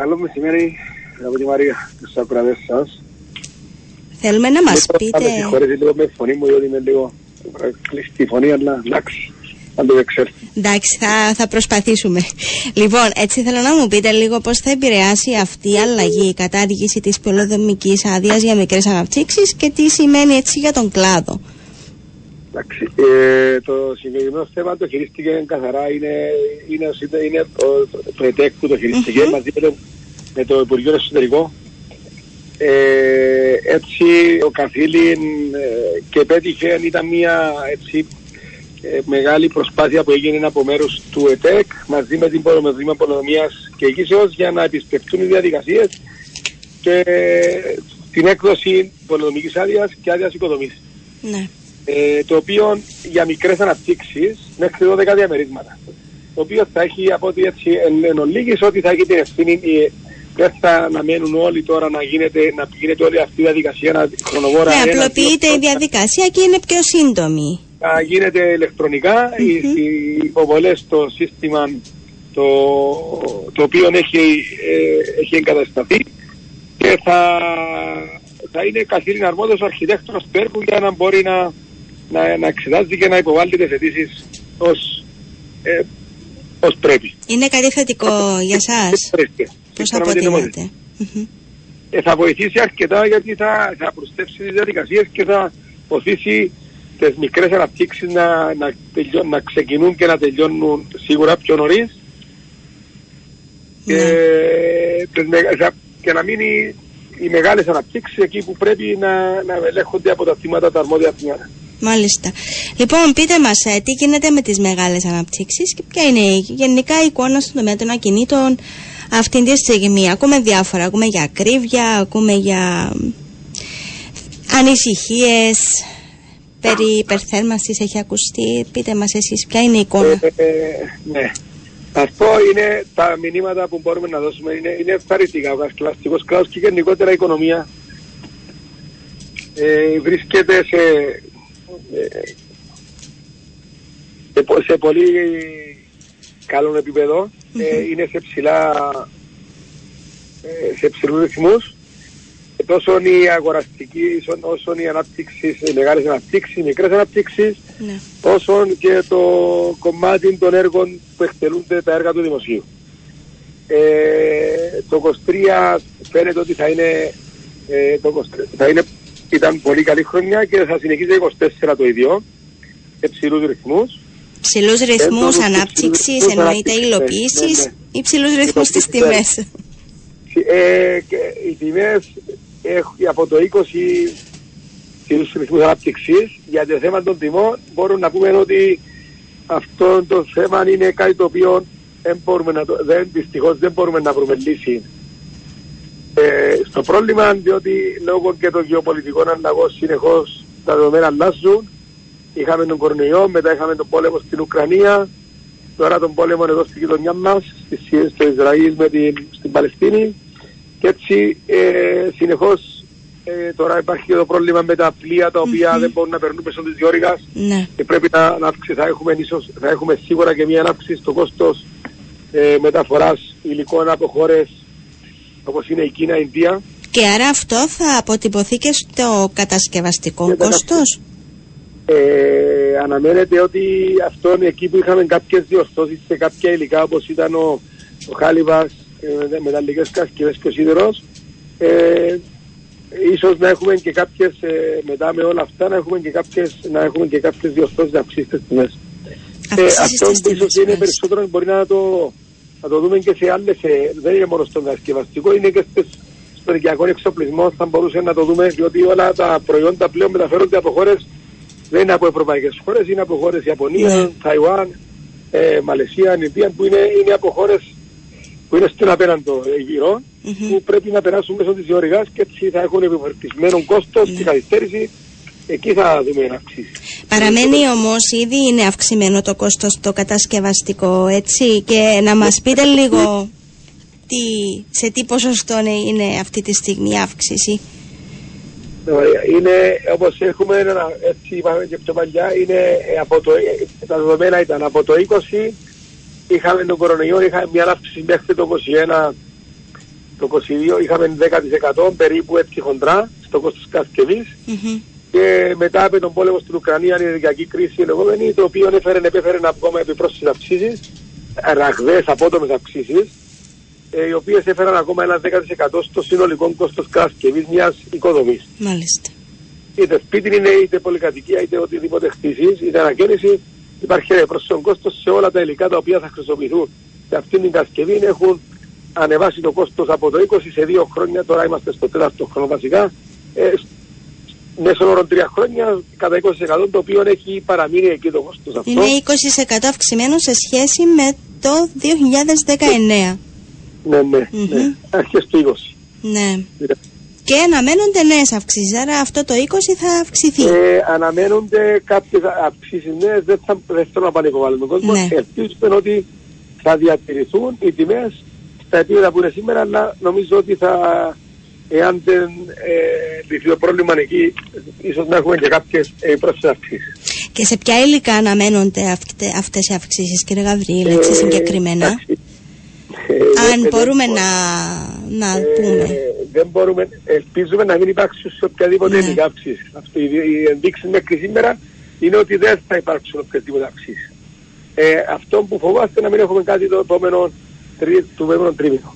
Καλό μεσημέρι, αγαπητή Μαρία, στους ακροατές σας. Θέλουμε να μας Θα πείτε... με συγχωρείτε λίγο με τη φωνή μου, διότι είμαι λίγο ε, κλειστή η φωνή, αλλά εντάξει, αν το εξέλθει. Εντάξει, θα, θα προσπαθήσουμε. Λοιπόν, έτσι θέλω να μου πείτε λίγο πώς θα επηρεάσει αυτή η αλλαγή, η κατάργηση της πολυδομικής άδειας για μικρές αναπτύξεις και τι σημαίνει έτσι για τον κλάδο. Εντάξει, ε, το συγκεκριμένο θέμα το χειρίστηκε καθαρά, είναι, είναι, είναι, είναι το, το, το ΕΤΕΚ που το χειριστηκε Μμμ. μαζί με το, με το Υπουργείο Εσωτερικό. Ε, έτσι ο Καθήλυν ε, και πέτυχε, ήταν μια έτσι, ε, μεγάλη προσπάθεια που έγινε από μέρους του ΕΤΕΚ μαζί με την Πολεμοδήμα Πολεμίας και Εγγύσεως για να επισπευτούν οι διαδικασίες και την έκδοση πολεμικής άδειας και άδειας οικοδομής Ναι. Ε, το οποίο για μικρές αναπτύξεις μέχρι 12 διαμερίσματα. Το οποίο θα έχει από ό,τι έτσι εν, εν ολίγης, ότι θα έχει την ευθύνη ε, δεν θα αναμένουν όλοι τώρα να γίνεται, να γίνεται όλη αυτή η διαδικασία να χρονοβόρα Ναι, ένα, απλοποιείται δύο, η διαδικασία και είναι πιο σύντομη. να γίνεται ηλεκτρονικά οι, οι υποβολές στο σύστημα το, το οποίο έχει, ε, έχει εγκατασταθεί και θα, θα είναι καθήλυνα αρμόδιος ο αρχιτέκτονας του έργου για να μπορεί να, να, να εξετάζει και να υποβάλει τις αιτήσεις ως, ε, ως πρέπει. Είναι κάτι θετικό για σας; Πρέπει. Πώς Σύμφωνα με την νομοθεσία. αποτιμάτε; Μμμ. Ε, θα βοηθήσει αρκετά γιατί θα, θα προστέψει τις διαδικασίες και θα βοηθήσει τις μικρές αναπτύξεις να, να, τελειώ- να ξεκινούν και να τελειώνουν σίγουρα πιο νωρίς και, Ναι. τις μεγα- θα- και να μείνει οι μεγάλες αναπτύξεις εκεί που πρέπει να, να ελέγχονται από τα θύματα τα αρμόδια τμήματα. Μάλιστα. Λοιπόν, πείτε μας ε, τι γίνεται με τις μεγάλες αναπτύξεις και ποια είναι η- γενικά η εικόνα στον τομέα των ακινήτων αυτή τη στιγμή. Ακούμε διάφορα, ακούμε για ακρίβεια, ακούμε για ανησυχίες, περί υπερθέρμανσης έχει ακουστεί. Πείτε μας εσείς ποια είναι η εικόνα. Ε, ε, ναι. Αυτό είναι τα μηνύματα που μπορούμε να δώσουμε. Είναι, είναι ευχαριστικά. Ο κλαστικός κλάδος και γενικότερα η οικονομία ε, βρίσκεται σε, ε, σε, πο- σε πολύ καλό επίπεδο. Ε, είναι σε ψηλά ε, σε ψηλούς ρυθμούς. Ε, Τόσο η αγοραστική, όσο- όσο η ανάπτυξη, οι μεγάλες αναπτύξεις, οι μικρές αναπτύξεις, Ναι. όσο και το κομμάτι των έργων που εκτελούνται τα έργα του δημοσίου. Ε, το 23 φαίνεται ότι θα είναι, ε, το 23 θα είναι ήταν πολύ καλή χρονιά και θα συνεχίσει το 24 το ίδιο, σε ψηλούς ρυθμούς. Ψηλούς ρυθμούς τους ανάπτυξης, ψηλούς εννοείται ανάπτυξης, υλοποίησης ναι, ναι. ή ψηλούς ρυθμούς στις Υλοποίησης, τιμές. Ε, και οι τιμές έχουν από το 20 ψηλούς ρυθμούς ανάπτυξης για το θέμα των τιμών μπορούμε να πούμε ότι αυτό το θέμα είναι κάτι το οποίο δεν μπορούμε να το, δεν, δυστυχώς δεν μπορούμε να βρούμε λύση ε, στο πρόβλημα διότι λόγω και των γεωπολιτικών αλλαγών συνεχώς τα δεδομένα αλλάζουν. Είχαμε τον κορονοϊό, μετά είχαμε τον πόλεμο στην Ουκρανία. Τώρα τον πόλεμο εδώ στη γειτονιά μας στη, Σι- στο Ισραήλ με την, στην Παλαιστίνη. Και έτσι ε, συνεχώς ε, τώρα υπάρχει και το πρόβλημα με τα πλοία τα οποία δεν μπορούν να περνούν μέσω της διόρυγας Ναι. και πρέπει να, να αυξη- θα, έχουμε, ίσως, θα έχουμε σίγουρα και μια αύξηση στο κόστος ε, μεταφοράς υλικών από χώρες όπως είναι η Κίνα, η Ινδία. Και άρα αυτό θα αποτυπωθεί και στο κατασκευαστικό Και τα κόστος. Ε, αναμένεται ότι αυτό είναι εκεί που είχαμε κάποιες διορθώσεις σε κάποια υλικά όπως ήταν ο, ο χάλιβας, ε, μεταλλικές κασκευές και ο σίδερος. Ε, ίσως να έχουμε και κάποιες, ε, μετά με όλα αυτά, να έχουμε και κάποιες, να έχουμε και κάποιες διορθώσεις να αυξήσει τις τιμές. Ε, Αυξήσεις αυτό τις που ίσως τιμές, είναι μάλιστα. περισσότερο μπορεί να το, να το δούμε και σε άλλες, ε, δεν είναι μόνο στον κατασκευαστικό, είναι και στις, στον οικιακό εξοπλισμό θα μπορούσε να το δούμε, διότι όλα τα προϊόντα πλέον μεταφέρονται από χώρες, δεν είναι από ευρωπαϊκές χώρες, είναι από χώρες Ιαπωνίας, Ναι. Ταϊουάν, ε, Μαλαισία, Ινδία, που είναι, είναι από χώρες που είναι στην απέναντο γύρω, Μμμ. που πρέπει να περάσουν μέσω της διορυγάς και έτσι θα έχουν επιφορτισμένο κόστος Ναι. και καθυστέρηση, εκεί θα δούμε να αυξήσει. Παραμένει όμως ήδη είναι αυξημένο το κόστος στο κατασκευαστικό έτσι και να μας πείτε λίγο τι, σε τι ποσοστό είναι- είναι αυτή τη στιγμή η αύξηση. Ωραία. Είναι όπως έχουμε, ένα- έτσι είπαμε και πιο παλιά, είναι ε, από το, ε, τα δεδομένα ήταν από το 20 είχαμε τον κορονοϊό, είχαμε μια αύξηση μέχρι το 21 το 22 είχαμε 10% περίπου έτσι χοντρά στο κόστος κατασκευής Μμμ. Και μετά από τον πόλεμο στην Ουκρανία η ενεργειακή κρίση η λεγόμενη το οποίο έφερε, επέφερε ακόμα επιπρόσθετες αυξήσεις ραγδαίες απότομες αυξήσεις ε, οι οποίες έφεραν ακόμα ένα 10% στο συνολικό κόστος κατασκευής μιας οικοδομής. Μάλιστα. Είτε σπίτι είναι, είτε πολυκατοικία, είτε οτιδήποτε χτίσεις, είτε ανακαίνιση, υπάρχει πρόσθετο κόστος σε όλα τα υλικά τα οποία θα χρησιμοποιηθούν. Και αυτή την κατασκευή έχουν ανεβάσει το κόστος από το 20 σε 2 χρόνια, τώρα είμαστε στο τέταρτο χρόνο βασικά, ε, μέσω όρων 3 χρόνια κατά 20% το οποίο έχει παραμείνει εκεί το κόστος αυτό. Είναι 20% αυξημένος σε σχέση με το 2019. Ναι, ναι, Μμμ. ναι. Αρχές του 20. Ναι. Και αναμένονται νέες αυξήσεις. Άρα αυτό το 20 θα αυξηθεί. Ε, αναμένονται κάποιες αυξήσεις νέες, δεν, θα, δεν θέλω να πανικοβάλλουμε τον κόσμο. Ναι. Ελπίζουμε ότι θα διατηρηθούν οι τιμές στα επίπεδα που είναι σήμερα, αλλά νομίζω ότι θα, εάν δεν ε, λυθεί το πρόβλημα εκεί, ίσως να έχουμε και κάποιες ε, πρόσθετες αυξήσεις. Και σε ποια υλικά αναμένονται αυτέ οι αυξήσεις, κύριε Γαβρίλ, έτσι Ε, συγκεκριμένα; εντάξει. Ε, Αν δεν- μπορούμε δεν- να, να ε, πούμε. δεν μπορούμε, ελπίζουμε να μην υπάρξουν σε οποιαδήποτε Ναι. ναι. αυξήσεις. Αυτό, οι, οι ενδείξεις μέχρι σήμερα είναι ότι δεν θα υπάρξουν οποιαδήποτε αυξήσεις. Ε, αυτό που φοβάστε να μην έχουμε κάτι το επόμενο, τρι, το επόμενο τρίμηνο.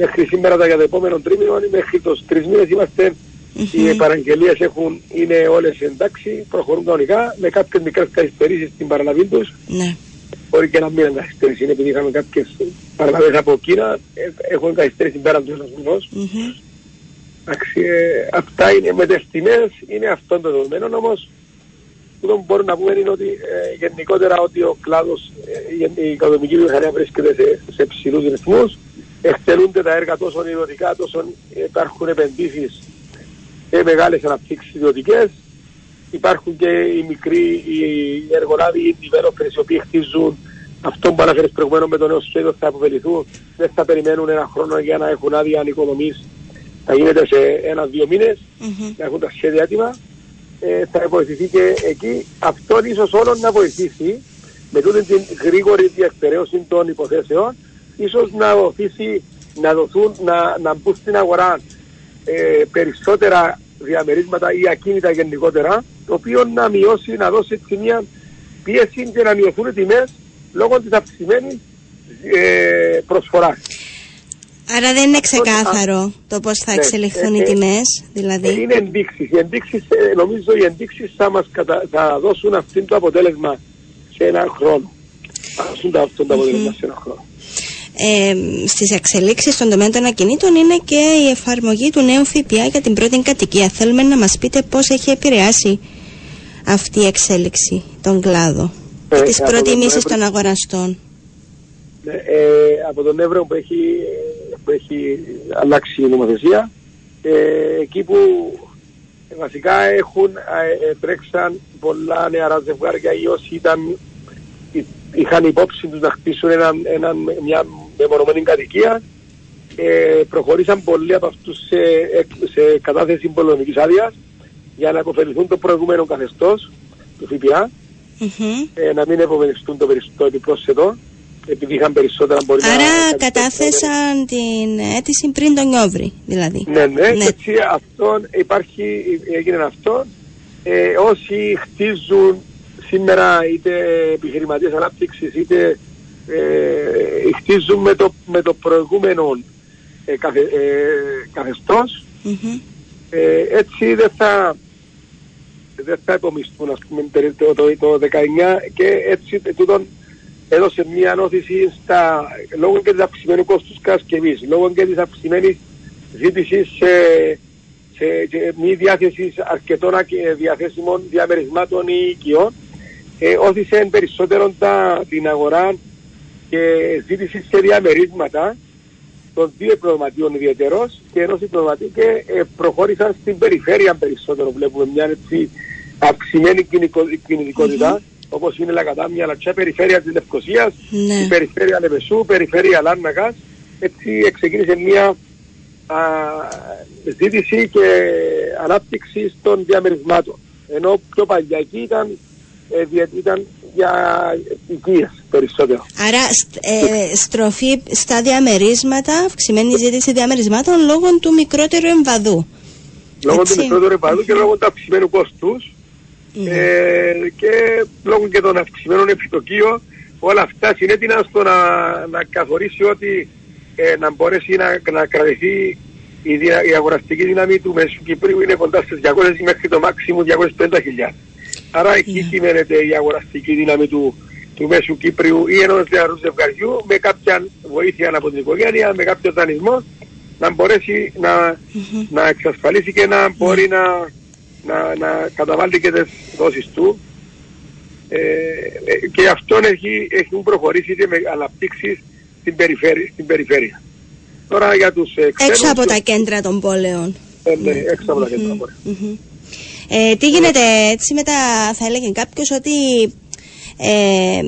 Μέχρι σήμερα τα για το επόμενο τρίμηνο, μέχρι τους τρεις μήνες είμαστε, Μμμ. οι παραγγελίες έχουν, είναι όλες εντάξει, προχωρούν κανονικά, με κάποιες μικρές καθυστερήσεις στην παραλαβή τους, Ναι. μπορεί και να μην είναι καθυστέρηση, είναι επειδή είχαμε κάποιες παραλαβές από Κίνα, ε, έχουν καθυστέρηση πέραν τους ένας μηνός. Μμμ. Εντάξει, ε, αυτά είναι με τις τιμές, είναι αυτό το δεδομένο όμως αυτό που μπορούμε να πούμε είναι ότι ε, γενικότερα ότι ο κλάδος, ε, η γεν- η οικονομική βιομηχανία βρίσκεται σε, σε ψηλούς ρυθμούς, εκτελούνται τα έργα τόσο ιδιωτικά, τόσο υπάρχουν επενδύσεις και μεγάλες αναπτύξεις ιδιωτικές, υπάρχουν και οι μικροί οι εργολάβοι, οι developers οι οποίοι χτίζουν αυτό που αναφέρεις προηγουμένως με το νέο σχέδιο θα αποφεληθούν, δεν θα περιμένουν ένα χρόνο για να έχουν άδεια ανοικοδομής. Θα γίνεται σε ένα-δύο μήνες, Μμμ. να έχουν τα σχέδια έτοιμα, ε, θα βοηθηθεί και εκεί. Αυτό ίσως όλο να βοηθήσει με τούτη την γρήγορη διεκπαιρέωση των υποθέσεων, ίσως να βοηθήσει να δοθούν, να, να μπουν στην αγορά ε, περισσότερα διαμερίσματα ή ακίνητα γενικότερα, το οποίο να μειώσει, να δώσει έτσι μια πίεση και να μειωθούν οι τιμές λόγω της αυξημένης ε, προσφοράς. Άρα δεν είναι ξεκάθαρο το πώς θα Ναι, εξελιχθούν ε, οι ε, τιμές, δηλαδή. Είναι ενδείξεις. Οι ενδείξεις, ε, νομίζω οι ενδείξεις θα μας κατα... θα δώσουν αυτό το αποτέλεσμα σε έναν χρόνο. Θα δώσουν το- αυτό το αποτέλεσμα σε έναν χρόνο. Ε, στις εξελίξεις στον τομέα των ακινήτων είναι και η εφαρμογή του νέου ΦΠΑ για την πρώτη κατοικία. Θέλουμε να μας πείτε πώς έχει επηρεάσει αυτή η εξέλιξη τον κλάδο Ε, και τις από τον προτιμήσεις Νοέμβριο- των αγοραστών. Ναι, ε, από τον Εύρο που έχει, που έχει αλλάξει η νομοθεσία, ε, εκεί που βασικά έχουν ε, ε, τρέξαν πολλά νεαρά ζευγάρια ή όσοι ήταν, εί- είχαν υπόψη τους να χτίσουν έναν, έναν, μια μεμονωμένη κατοικία, ε, προχωρήσαν πολλοί από αυτούς σε, εκ- σε κατάθεση πολεμικής άδειας για να αποφεληθούν το προηγούμενο καθεστώς του ΦΠΑ Μμμ. ε, να μην επομενιστούν το περισσότερο επιπρόσθετο επειδή είχαν περισσότερα μπορεί να... Άρα κάτι κατάθεσαν την αίτηση πριν τον Νιόβρη, δηλαδή. Ναι, ναι, Ναι. έτσι αυτό υπάρχει, έγινε αυτό. Ε, όσοι χτίζουν σήμερα είτε επιχειρηματίες ανάπτυξης είτε ε, χτίζουν με το, με το προηγούμενο ε, καθε, ε, καθεστώς Μμμ. ε, έτσι δεν θα δεν θα υπομισθούν ας πούμε περί- το, το, το 19 και έτσι τούτον έδωσε μια ανώθηση στα, λόγω και της αυξημένου κόστους κατασκευής, λόγω και της αυξημένης ζήτησης σε, σε, σε μη διάθεσης αρκετών ακ- διαθέσιμων διαμερισμάτων ή οικειών, ε, όθησε περισσότερο τα, την αγορά και ζήτηση σε διαμερίσματα των δύο εκπληρωματίων ιδιαίτερως και ενός εκπληρωματίου και ε, προχώρησαν στην περιφέρεια περισσότερο. Βλέπουμε μια έτσι αυξημένη κινητικο- κινητικότητα όπως είναι la Κατάμια, αλλά και περιφέρεια της Λευκοσίας, Ναι. η περιφέρεια Λεβεσού, περιφέρεια Λάρνακας. Έτσι ξεκίνησε μια α, ζήτηση και ανάπτυξη των διαμερισμάτων. Ενώ πιο παλιά εκεί ήταν, ε, δια- ήταν για οικίες περισσότερο. Άρα ε, στροφή στα διαμερίσματα, αυξημένη ζήτηση διαμερισμάτων λόγω του μικρότερου εμβαδού. Λόγω του μικρότερου εμβαδού και λόγω του αυξημένου κόστους ναι. ε, και λόγω και των αυξημένων επιτοκίων όλα αυτά συνέτεινα στο να, να καθορίσει ότι ε, να μπορέσει να, να κρατηθεί η, η αγοραστική δύναμη του Μεσού Κυπρίου είναι κοντά στις 200 μέχρι το μάξιμο 250.000. Άρα εκεί yeah. Ναι. κυμαίνεται η αγοραστική δύναμη του, του Μέσου Κύπριου ή ενός νεαρού ζευγαριού με κάποια βοήθεια από την οικογένεια, με κάποιο δανεισμό να μπορέσει να, mm-hmm. να εξασφαλίσει και να μπορεί yeah. να, να, να καταβάλει και τις δόσεις του. Ε, ε, και αυτό έχει, έχουν προχωρήσει και με αναπτύξεις στην περιφέρεια. Στην περιφέρεια. Τώρα για τους ε, Έξω από τα κέντρα των πόλεων. Ε, ναι, έξω από τα κέντρα των πόλεων. Ε, τι γίνεται έτσι μετά θα έλεγε κάποιος ότι ε,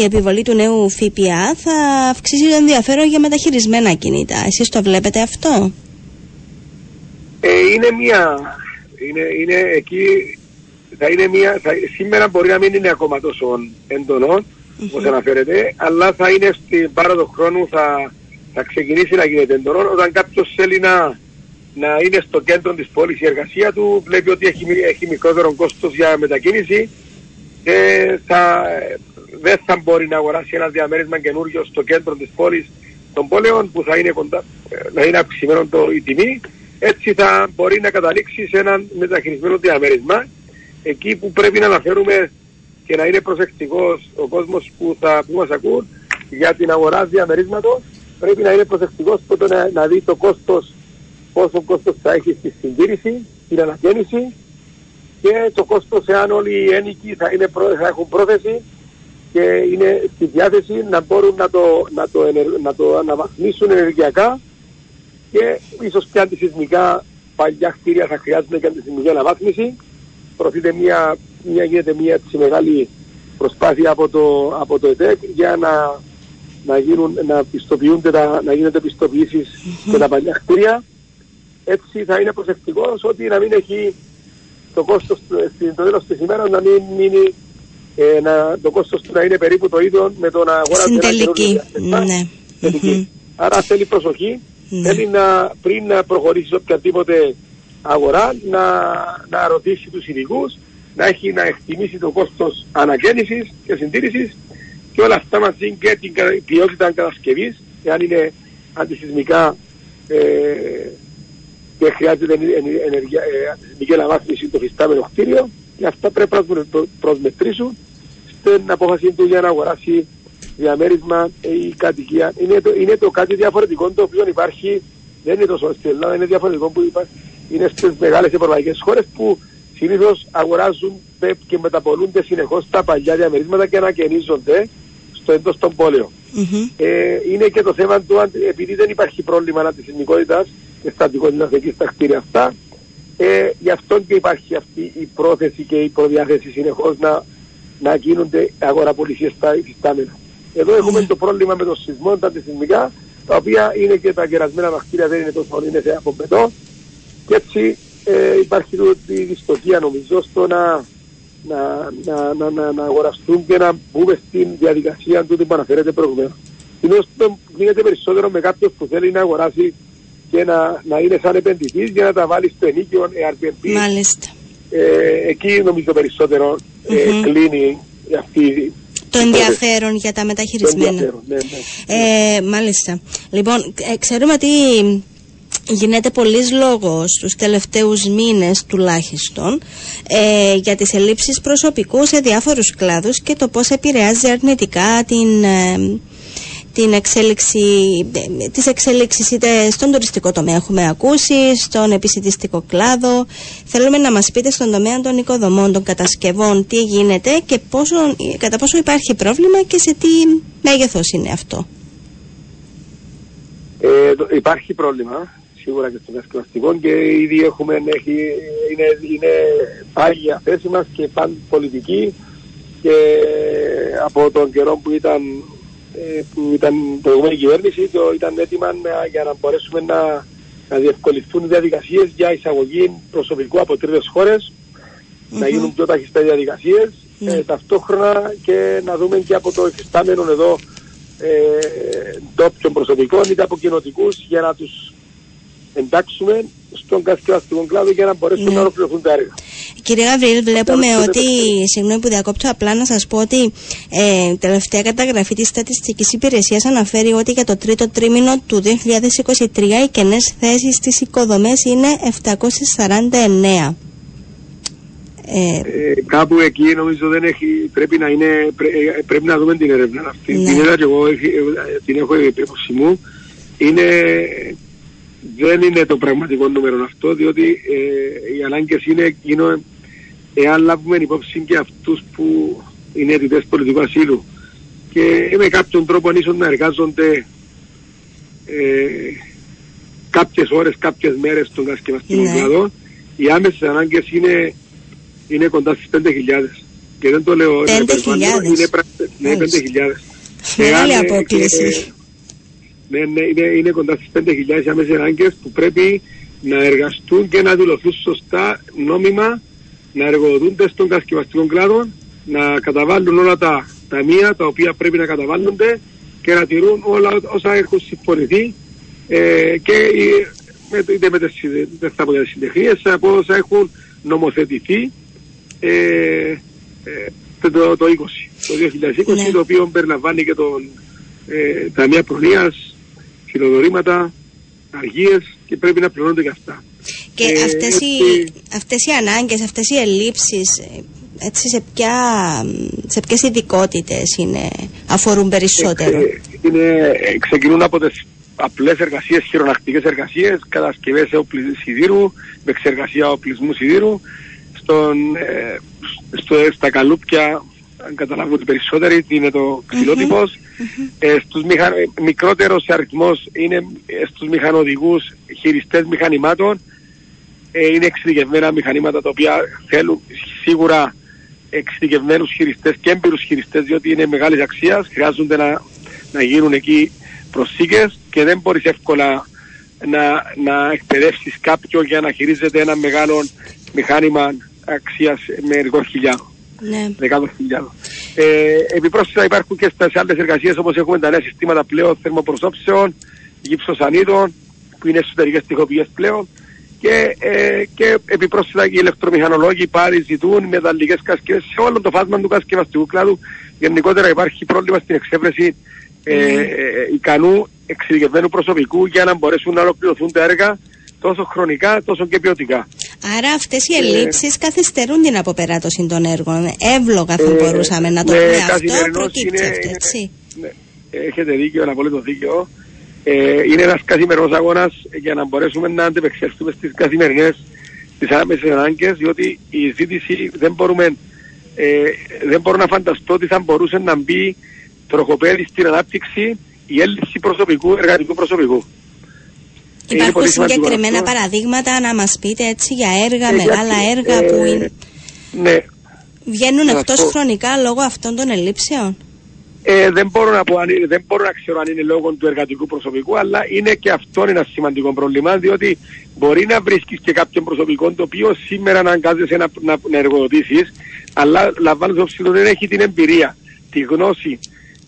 η επιβολή του νέου ΦΠΑ θα αυξήσει το ενδιαφέρον για μεταχειρισμένα κινητά. Εσείς το βλέπετε αυτό; Ε, είναι μια... Είναι, είναι εκεί... Θα είναι μια, θα, σήμερα μπορεί να μην είναι ακόμα τόσο έντονο, mm-hmm. όπως αναφέρεται, αλλά θα είναι στην πάροδο χρόνου θα, θα ξεκινήσει να γίνεται έντονο όταν κάποιος θέλει να, να είναι στο κέντρο της πόλης η εργασία του, βλέπει ότι έχει, έχει μικρότερο κόστος για μετακίνηση και θα, δεν θα μπορεί να αγοράσει ένα διαμέρισμα καινούριο στο κέντρο της πόλης των πόλεων που θα είναι, κοντά, να είναι αυξημένο το, η τιμή. Έτσι θα μπορεί να καταλήξει σε ένα μεταχειρισμένο διαμέρισμα εκεί που πρέπει να αναφέρουμε και να είναι προσεκτικός ο κόσμος που, θα, που μας ακούν για την αγορά διαμερίσματος πρέπει να είναι προσεκτικός να, να δει το κόστος πόσο κόστος θα έχει στη συντήρηση, στην αναγέννηση και το κόστος εάν όλοι οι ένοικοι θα, είναι, θα έχουν πρόθεση και είναι στη διάθεση να μπορούν να το, να το, να το αναβαθμίσουν ενεργειακά και ίσως και αντισυσμικά παλιά κτίρια θα χρειάζονται και αντισυσμική αναβάθμιση. Προωθείται μια, μια, γίνεται μια έτσι μεγάλη προσπάθεια από το, από το ΕΤΕΚ για να, να, γίνουν, να, πιστοποιούνται, να, να γίνονται πιστοποιήσεις mm-hmm. τα παλιά κτίρια έτσι θα είναι προσεκτικός ότι να μην έχει το κόστος στο τέλος της ημέρας να μην μείνει ε, να, το κόστος του να είναι περίπου το ίδιο με το να αγοράσει ένα τελική. Ναι. τελική. Άρα θέλει προσοχή, ναι. θέλει να, πριν να προχωρήσει σε οποιαδήποτε αγορά να, να ρωτήσει τους ειδικούς, να έχει να εκτιμήσει το κόστος αναγέννησης και συντήρησης και όλα αυτά μαζί και την ποιότητα κατασκευής, εάν είναι αντισυσμικά ε, και χρειάζεται ενεργεια, ε, αναβάθμιση το φυστάμενο κτίριο και αυτά πρέπει να προσμετρήσουν στην απόφαση του για να αγοράσει διαμέρισμα ή κατοικία. Είναι το, είναι το κάτι διαφορετικό το οποίο υπάρχει, δεν είναι τόσο στην Ελλάδα, είναι διαφορετικό που υπάρχει, είναι στις μεγάλες ευρωπαϊκές χώρες που συνήθως αγοράζουν και μεταπολούνται συνεχώς τα παλιά διαμερίσματα και ανακαινίζονται στο εντός των πόλεων. Mm-hmm. Ε, είναι και το θέμα του, επειδή δεν υπάρχει πρόβλημα αντισυμνικότητας, και στατικότητα εκεί στα κτίρια αυτά. Ε, γι' αυτό και υπάρχει αυτή η πρόθεση και η προδιάθεση συνεχώς να, να γίνονται αγοραπολισίες στα υφιστάμενα. Εδώ έχουμε το πρόβλημα με το σεισμό, τα αντισυσμικά, τα οποία είναι και τα κερασμένα μαχτήρια δεν είναι τόσο είναι σε από και έτσι ε, υπάρχει η δυστοκία νομίζω στο να, να, να, να, να, να αγοραστούν και να μπούμε στην διαδικασία του που αναφέρεται προηγουμένως. Είναι γίνεται περισσότερο με κάποιον που θέλει να αγοράσει και να, να είναι σαν επενδυτής για να τα βάλεις στο ενίκιο Airbnb. Μάλιστα. Ε, εκεί νομίζω περισσότερο ε, mm-hmm. κλείνει αυτή το ενδιαφέρον για τα μεταχειρισμένα. Ναι, ναι, Ε, μάλιστα. Λοιπόν, ε, ξέρουμε ότι γίνεται πολλής λόγος τους τελευταίους μήνες τουλάχιστον ε, για τις ελλείψεις προσωπικού σε διάφορους κλάδους και το πώς επηρεάζει αρνητικά την ε, την εξέλιξη, τις εξέλιξεις είτε στον τουριστικό τομέα έχουμε ακούσει, στον επισητιστικό κλάδο. Θέλουμε να μας πείτε στον τομέα των οικοδομών, των κατασκευών, τι γίνεται και πόσο, κατά πόσο υπάρχει πρόβλημα και σε τι μέγεθος είναι αυτό. Ε, υπάρχει πρόβλημα σίγουρα και στον κατασκευαστικό και ήδη έχουμε, έχει, είναι, είναι πάγια θέση μας και παν πολιτική και από τον καιρό που ήταν ε, που ήταν η προηγούμενη κυβέρνηση το ήταν έτοιμα για να μπορέσουμε να, να διευκολυθούν οι διαδικασίες για εισαγωγή προσωπικού από τρίτες χώρες, mm-hmm. να γίνουν πιο ταχυστά διαδικασίες Ναι. Ε, ταυτόχρονα και να δούμε και από το εφιστάμενο εδώ ε, ντόπιων προσωπικών είτε από κοινοτικούς για να τους εντάξουμε στον κατασκευαστικό κλάδο για να μπορέσουν Ναι. να ολοκληρωθούν τα έργα. Κύριε Γαβρίλ, βλέπουμε Ευχαριστώ, ότι, Δευτέρα. συγγνώμη που διακόπτω, απλά να σας πω ότι ε, τελευταία καταγραφή της Στατιστικής Υπηρεσίας αναφέρει ότι για το τρίτο τρίμηνο του 2023 οι κενές θέσεις στις οικοδομές είναι 749. Ε, Ε, κάπου εκεί νομίζω δεν έχει, πρέπει να είναι, πρέ- ε, πρέπει να δούμε την έρευνα αυτή. Ναι. Την είδα και εγώ, έχει- ε, την έχω επίπτωση μου. Είναι, δεν είναι το πραγματικό νούμερο αυτό, διότι ε, οι ανάγκες είναι εκείνο, εάν λάβουμε υπόψη και αυτούς που είναι αιτητές πολιτικού ασύλου και με κάποιον τρόπο ίσως να εργάζονται ε, κάποιες ώρες, κάποιες μέρες στον κατασκευαστικό Ναι. κλάδο, οι άμεσες ανάγκες είναι, είναι κοντά στις 5.000. Και δεν το λέω... 5.000. Είναι, πρα- ναι, Μάλιστα. 5.000. Μεγάλη Εάν, ε, απόκληση. Και- ναι, ναι, είναι, είναι κοντά στις 5.000 οι άμεσες ανάγκες που πρέπει να εργαστούν και να δηλωθούν σωστά, νόμιμα, να εργοδοτούνται στον κατασκευαστικό κλάδο, να καταβάλουν όλα τα ταμεία τα οποία πρέπει να καταβάλλονται και να τηρούν όλα όσα έχουν συμφωνηθεί ε, και ε, με, είτε με τις, συντε- δεν θα πω για τις συντεχνίες, από όσα έχουν νομοθετηθεί ε, ε, το, το, το 20, το 2020, Ναι. το οποίο περιλαμβάνει και τον ε, ταμεία προνοίας, χειροδορήματα, αργίες και πρέπει να πληρώνονται και αυτά. και Ε, αυτές, οι, έτσι- αυτές οι ανάγκες, αυτές οι ελλείψεις, ε, έτσι σε, ποια, σε ποιες ειδικότητες είναι, αφορούν περισσότερο; Ε, είναι, ε, ξεκινούν από τις απλές εργασίες, χειρονακτικές εργασίες, κατασκευές οπλισμού σιδήρου, με εξεργασία οπλισμού σιδήρου, στον, ε, στο, στα καλούπια, αν καταλάβω ότι περισσότεροι, είναι το ξυλότυπος, ε, στους μηχα... ε, μικρότερος αριθμός είναι ε, στους μηχανοδηγούς χειριστές μηχανημάτων, ε, είναι εξειδικευμένα μηχανήματα τα οποία θέλουν σίγουρα εξειδικευμένους χειριστές και έμπειρους χειριστές διότι είναι μεγάλης αξίας, χρειάζονται να, να γίνουν εκεί προσήκες και δεν μπορείς εύκολα να, να εκπαιδεύσεις κάποιον για να χειρίζεται ένα μεγάλο μηχάνημα αξίας με εργό χιλιάδων Ναι. δεκάδων χιλιάδων. Ε, επιπρόσθετα υπάρχουν και στις άλλες εργασίες όπως έχουμε τα νέα συστήματα πλέον θερμοπροσώψεων, γυψοσανίδων που είναι εσωτερικές τυχοποιίες πλέον και, ε, και επιπρόσθετα και οι ηλεκτρομηχανολόγοι πάλι ζητούν μεταλλικές κασκευές σε όλο το φάσμα του κασκευαστικού κλάδου. Γενικότερα υπάρχει πρόβλημα στην εξέβρεση ε, Ναι. ε, ικανού εξειδικευμένου προσωπικού για να μπορέσουν να ολοκληρωθούν τα έργα τόσο χρονικά τόσο και ποιοτικά. Άρα αυτές οι Ε, ελλείψεις καθυστερούν την αποπεράτωση των έργων. Εύλογα θα Ε, μπορούσαμε να το ναι, πούμε αυτό, καθημερινώς προκύπτει είναι- αυτό, είναι- έτσι. Ναι, έχετε δίκιο, ένα απολύτω δίκιο. Ε, είναι ένας καθημερινός αγώνας για να μπορέσουμε να αντεπεξέλθουμε στις καθημερινές, τις άμεσες ανάγκες, διότι η ζήτηση δεν μπορούμε, ε, δεν μπορώ να φανταστώ ότι θα μπορούσε να μπει τροχοπέδι στην ανάπτυξη η έλλειψη προσωπικού, εργατικού προσωπικού. Είναι Υπάρχουν πολύ σημαντικό συγκεκριμένα αυτό. παραδείγματα να μας πείτε έτσι για έργα, Ε, μεγάλα γιατί, έργα ε, που είναι, Ναι, βγαίνουν να εκτός πω. χρονικά λόγω αυτών των ελλείψεων; Ε, δεν, μπορώ να πω, αν είναι- δεν μπορώ να ξέρω αν είναι λόγω του εργατικού προσωπικού, αλλά είναι και αυτό ένα σημαντικό πρόβλημα, διότι μπορεί να βρίσκεις και κάποιον προσωπικό το οποίο σήμερα αναγκάζεσαι να, να, να εργοδοτήσεις, αλλά λαμβάνοντας υπόψη ότι δεν έχει την εμπειρία, τη γνώση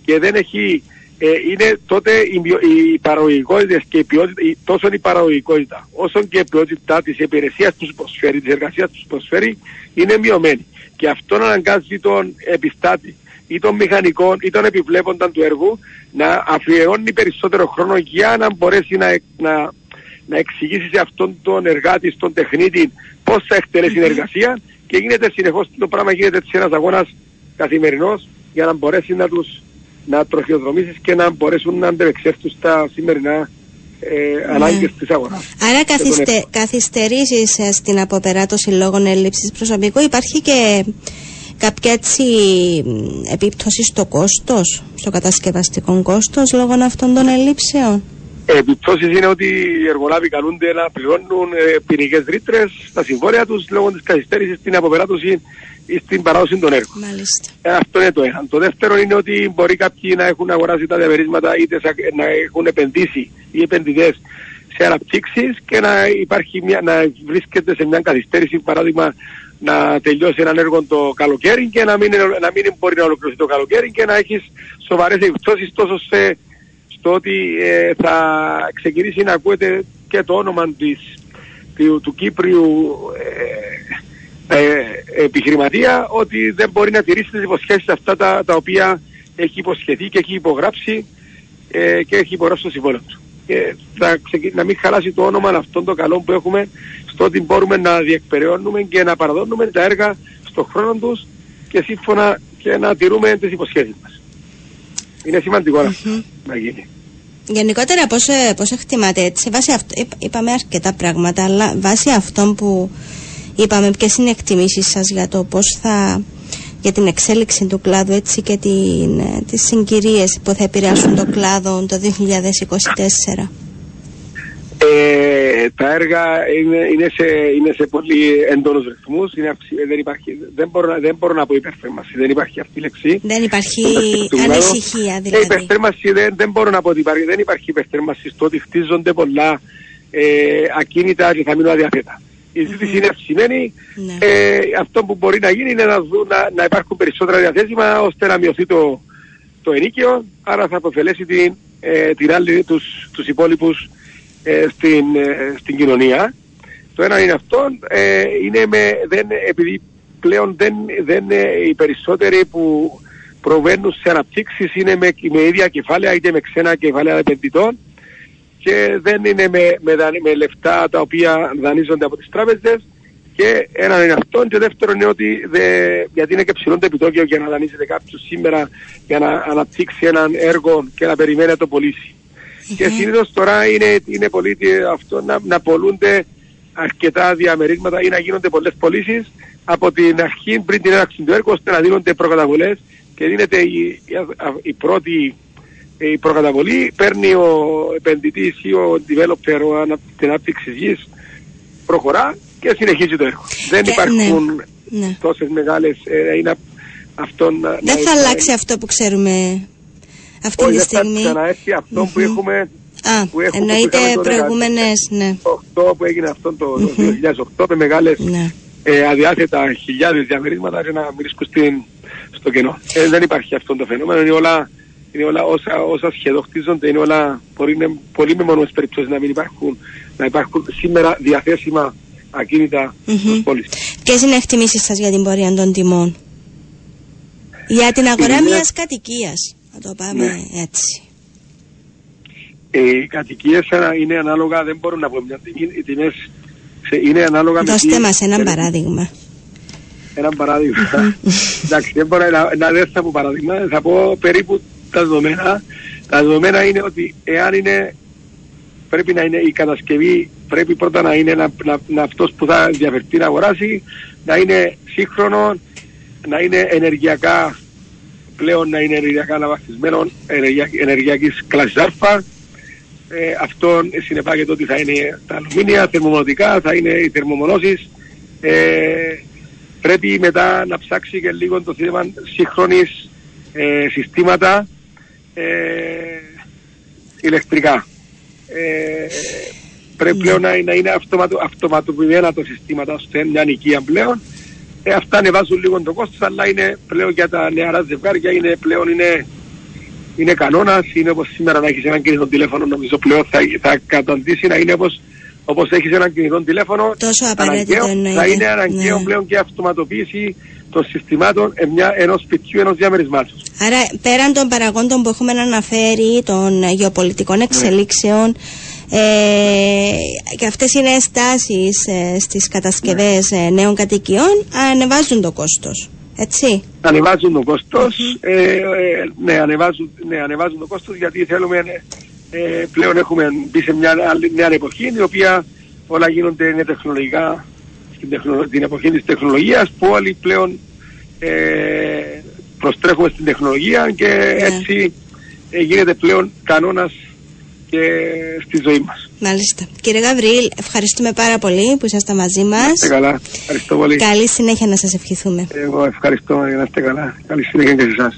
και δεν έχει, ε, είναι τότε οι, μειο- οι παραγωγικότητες και η ποιότητα, η- τόσο η παραγωγικότητα όσο και η ποιότητα της υπηρεσίας που σου προσφέρει, της εργασίας που σου προσφέρει, είναι μειωμένη. Και αυτό αναγκάζει τον επιστάτη ή των μηχανικών ή των επιβλέπονταν του έργου να αφιερώνει περισσότερο χρόνο για να μπορέσει να, να, να εξηγήσει σε αυτόν τον εργάτη, στον τεχνίτη πώς θα εκτελέσει την εργασία και γίνεται συνεχώς το πράγμα γίνεται έτσι ένας αγώνας καθημερινός για να μπορέσει να τους να τροχιοδρομήσεις και να μπορέσουν να αντεπεξέλθουν στα σημερινά ε, ανάγκες της αγοράς. Άρα Και τον καθυστε, καθυστερήσεις ε, στην αποπεράτωση λόγω έλλειψης προσωπικού υπάρχει και κάποια έτσι μ, επίπτωση στο κόστος, στο κατασκευαστικό κόστος λόγω αυτών των ελλείψεων; Επιπτώσεις είναι ότι οι εργολάβοι καλούνται να πληρώνουν ε, ποινικές ρήτρες στα συμβόλαια τους λόγω της καθυστέρησης στην αποπεράτωση ή στην παράδοση των έργων. Μάλιστα. Ε, αυτό είναι το ένα. Το δεύτερο είναι ότι μπορεί κάποιοι να έχουν αγοράσει τα διαμερίσματα είτε σα- να έχουν επενδύσει οι επενδυτές σε αναπτύξεις και να, υπάρχει μια, να βρίσκεται σε μια καθυστέρηση παράδειγμα να τελειώσει έναν έργο το καλοκαίρι και να μην, να μην μπορεί να ολοκληρωθεί το καλοκαίρι και να έχεις σοβαρές επιπτώσεις τόσο σε, στο ότι ε, θα ξεκινήσει να ακούεται και το όνομα της, του, του Κύπριου ε, ε, επιχειρηματία ότι δεν μπορεί να τηρήσει τις υποσχέσεις αυτά τα, τα οποία έχει υποσχεθεί και έχει υπογράψει ε, και έχει υπογράψει το συμβόλαιο του. Και θα ξεκι... να μην χαλάσει το όνομα αυτών των καλών που έχουμε στο ότι μπορούμε να διεκπεραιώνουμε και να παραδώνουμε τα έργα στον χρόνο τους και σύμφωνα και να τηρούμε τις υποσχέσεις μας. Είναι σημαντικό mm-hmm. να γίνει. Γενικότερα πώς, ε, πώς εκτιμάτε έτσι, βάσει αυτό, είπαμε αρκετά πράγματα, αλλά βάσει αυτών που είπαμε ποιες είναι οι εκτιμήσεις σας για το πώς θα για την εξέλιξη του κλάδου έτσι και την, ε, τις συγκυρίες που θα επηρεάσουν το κλάδο το 2024. Ε, τα έργα είναι, είναι, σε, είναι σε πολύ έντονους ρυθμούς, είναι, δεν, υπάρχει, δεν, μπορώ, δεν μπορώ να πω υπερθέρμανση, δεν υπάρχει αυτή η λέξη. Δεν υπάρχει ανησυχία ε, δηλαδή. Ε, υπερθέρμανση δεν, δεν μπορώ να πω ότι υπάρχει, δεν υπάρχει υπερθέρμανση στο ότι χτίζονται πολλά ε, ακίνητα και θα μείνουν αδιαθέτα. Η ζήτηση είναι αυξημένη. Ναι. Ε, αυτό που μπορεί να γίνει είναι να, δουν, να, να υπάρχουν περισσότερα διαθέσιμα ώστε να μειωθεί το, το ενίκαιο, άρα θα αποφελέσει την, ε, την άλλη, τους, τους υπόλοιπους ε, στην, ε, στην κοινωνία. Το ένα είναι αυτό, ε, είναι με, δεν, επειδή πλέον δεν, δεν οι περισσότεροι που προβαίνουν σε αναπτύξεις είναι με, με ίδια κεφάλαια είτε με ξένα κεφάλαια επενδυτών και δεν είναι με, με, με λεφτά τα οποία δανείζονται από τις τράπεζες και ένα είναι αυτό και δεύτερο είναι ότι δε, γιατί είναι και ψηλό το επιτόκιο για να δανείζεται κάποιος σήμερα για να αναπτύξει έναν έργο και να περιμένει να το πωλήσει. Και συνήθως τώρα είναι, είναι πολύ αυτό να, να πολλούνται αρκετά διαμερίσματα ή να γίνονται πολλές πωλήσεις από την αρχή πριν την έναρξη του έργου ώστε να δίνονται προκαταβολές και δίνεται η, η, η πρώτη η προκαταβολή, παίρνει ο επενδυτής ή ο developer ο την ανάπτυξη γης, προχωρά και συνεχίζει το έργο. Δεν υπάρχουν ναι, ναι. τόσες μεγάλες, ε, είναι αυτό να, Δεν θα αλλάξει αυτό που ξέρουμε αυτή τη στιγμή. Όχι, θα ξαναέρθει αυτό που έχουμε Α, που έχουμε, εννοείται προηγούμενες, ναι. Το που έγινε αυτό το, το 2008 με μεγάλες ναι. ε, αδιάθετα χιλιάδες διαμερίσματα για να βρίσκουν στο κενό. Ε, δεν υπάρχει αυτό το φαινόμενο, είναι όλα είναι όλα όσα, όσα σχεδόν χτίζονται, είναι όλα πολύ, είναι πολύ μεμονωμένες περιπτώσεις να μην υπάρχουν, να υπάρχουν σήμερα διαθέσιμα ακίνητα mm-hmm. στους πόλεις. Ποιες είναι οι εκτιμήσεις σας για την πορεία των τιμών; Για την αγορά είναι... μιας κατοικίας, να το πάμε ναι. έτσι. Ε, οι κατοικίες είναι ανάλογα, δεν μπορούν να πω μια τιμή, οι τιμές είναι ανάλογα Δώστε με... Δώστε μας ένα παράδειγμα. Ένα παράδειγμα. Εντάξει, δεν μπορώ να, να δεν θα πω παράδειγμα, θα πω περίπου τα δεδομένα. Τα δεδομένα είναι ότι εάν είναι, πρέπει να είναι η κατασκευή, πρέπει πρώτα να είναι να, να, να αυτός που θα διαφερθεί να αγοράσει, να είναι σύγχρονο, να είναι ενεργειακά πλέον να είναι ενεργειακά αναβαθμισμένο ενεργειακής κλάσης Α. Ε, αυτό συνεπάγεται ότι θα είναι τα αλουμίνια, θερμομονωτικά, θα είναι οι θερμομονώσεις. Ε, πρέπει μετά να ψάξει και λίγο το θέμα σύγχρονης ε, συστήματα ε, ηλεκτρικά. Ε, πρέπει ναι. πλέον να, να είναι αυτοματο, αυτοματοποιημένα το συστήματα ώστε μια νοικία πλέον. Ε, αυτά ανεβάζουν λίγο το κόστος, αλλά είναι πλέον για τα νεαρά ζευγάρια, είναι πλέον είναι, είναι κανόνας, είναι όπως σήμερα να έχεις έναν κινητό τηλέφωνο, νομίζω πλέον θα, θα καταντήσει να είναι όπως όπως έχεις έναν κινητό τηλέφωνο, Τόσο αναγκαίο, θα είναι αναγκαίο ναι. πλέον και αυτοματοποίηση των συστημάτων ενό ενός σπιτιού, ενός διαμερισμάτου. Άρα πέραν των παραγόντων που έχουμε αναφέρει, των γεωπολιτικών ναι. Εξελίξεων, ε, και αυτές οι νέες τάσεις ε, στις κατασκευές ναι. ε, νέων κατοικιών ανεβάζουν το κόστος. Έτσι. Ανεβάζουν το κόστος, ε, ε, ναι, ανεβάζουν, ναι, ανεβάζουν το κόστος γιατί θέλουμε, ε, πλέον έχουμε μπει σε μια νέα εποχή η οποία όλα γίνονται είναι τεχνολογικά την εποχή της τεχνολογίας που όλοι πλέον ε, προστρέχουμε στην τεχνολογία και ναι. έτσι ε, γίνεται πλέον κανόνας και στη ζωή μας. Μάλιστα. Κύριε Γαβρίλ, ευχαριστούμε πάρα πολύ που ήσασταν μαζί μας. Είστε καλά. Ευχαριστώ πολύ. Καλή συνέχεια να σας ευχηθούμε. Εγώ ευχαριστώ να είστε καλά. Καλή συνέχεια και σε εσάς.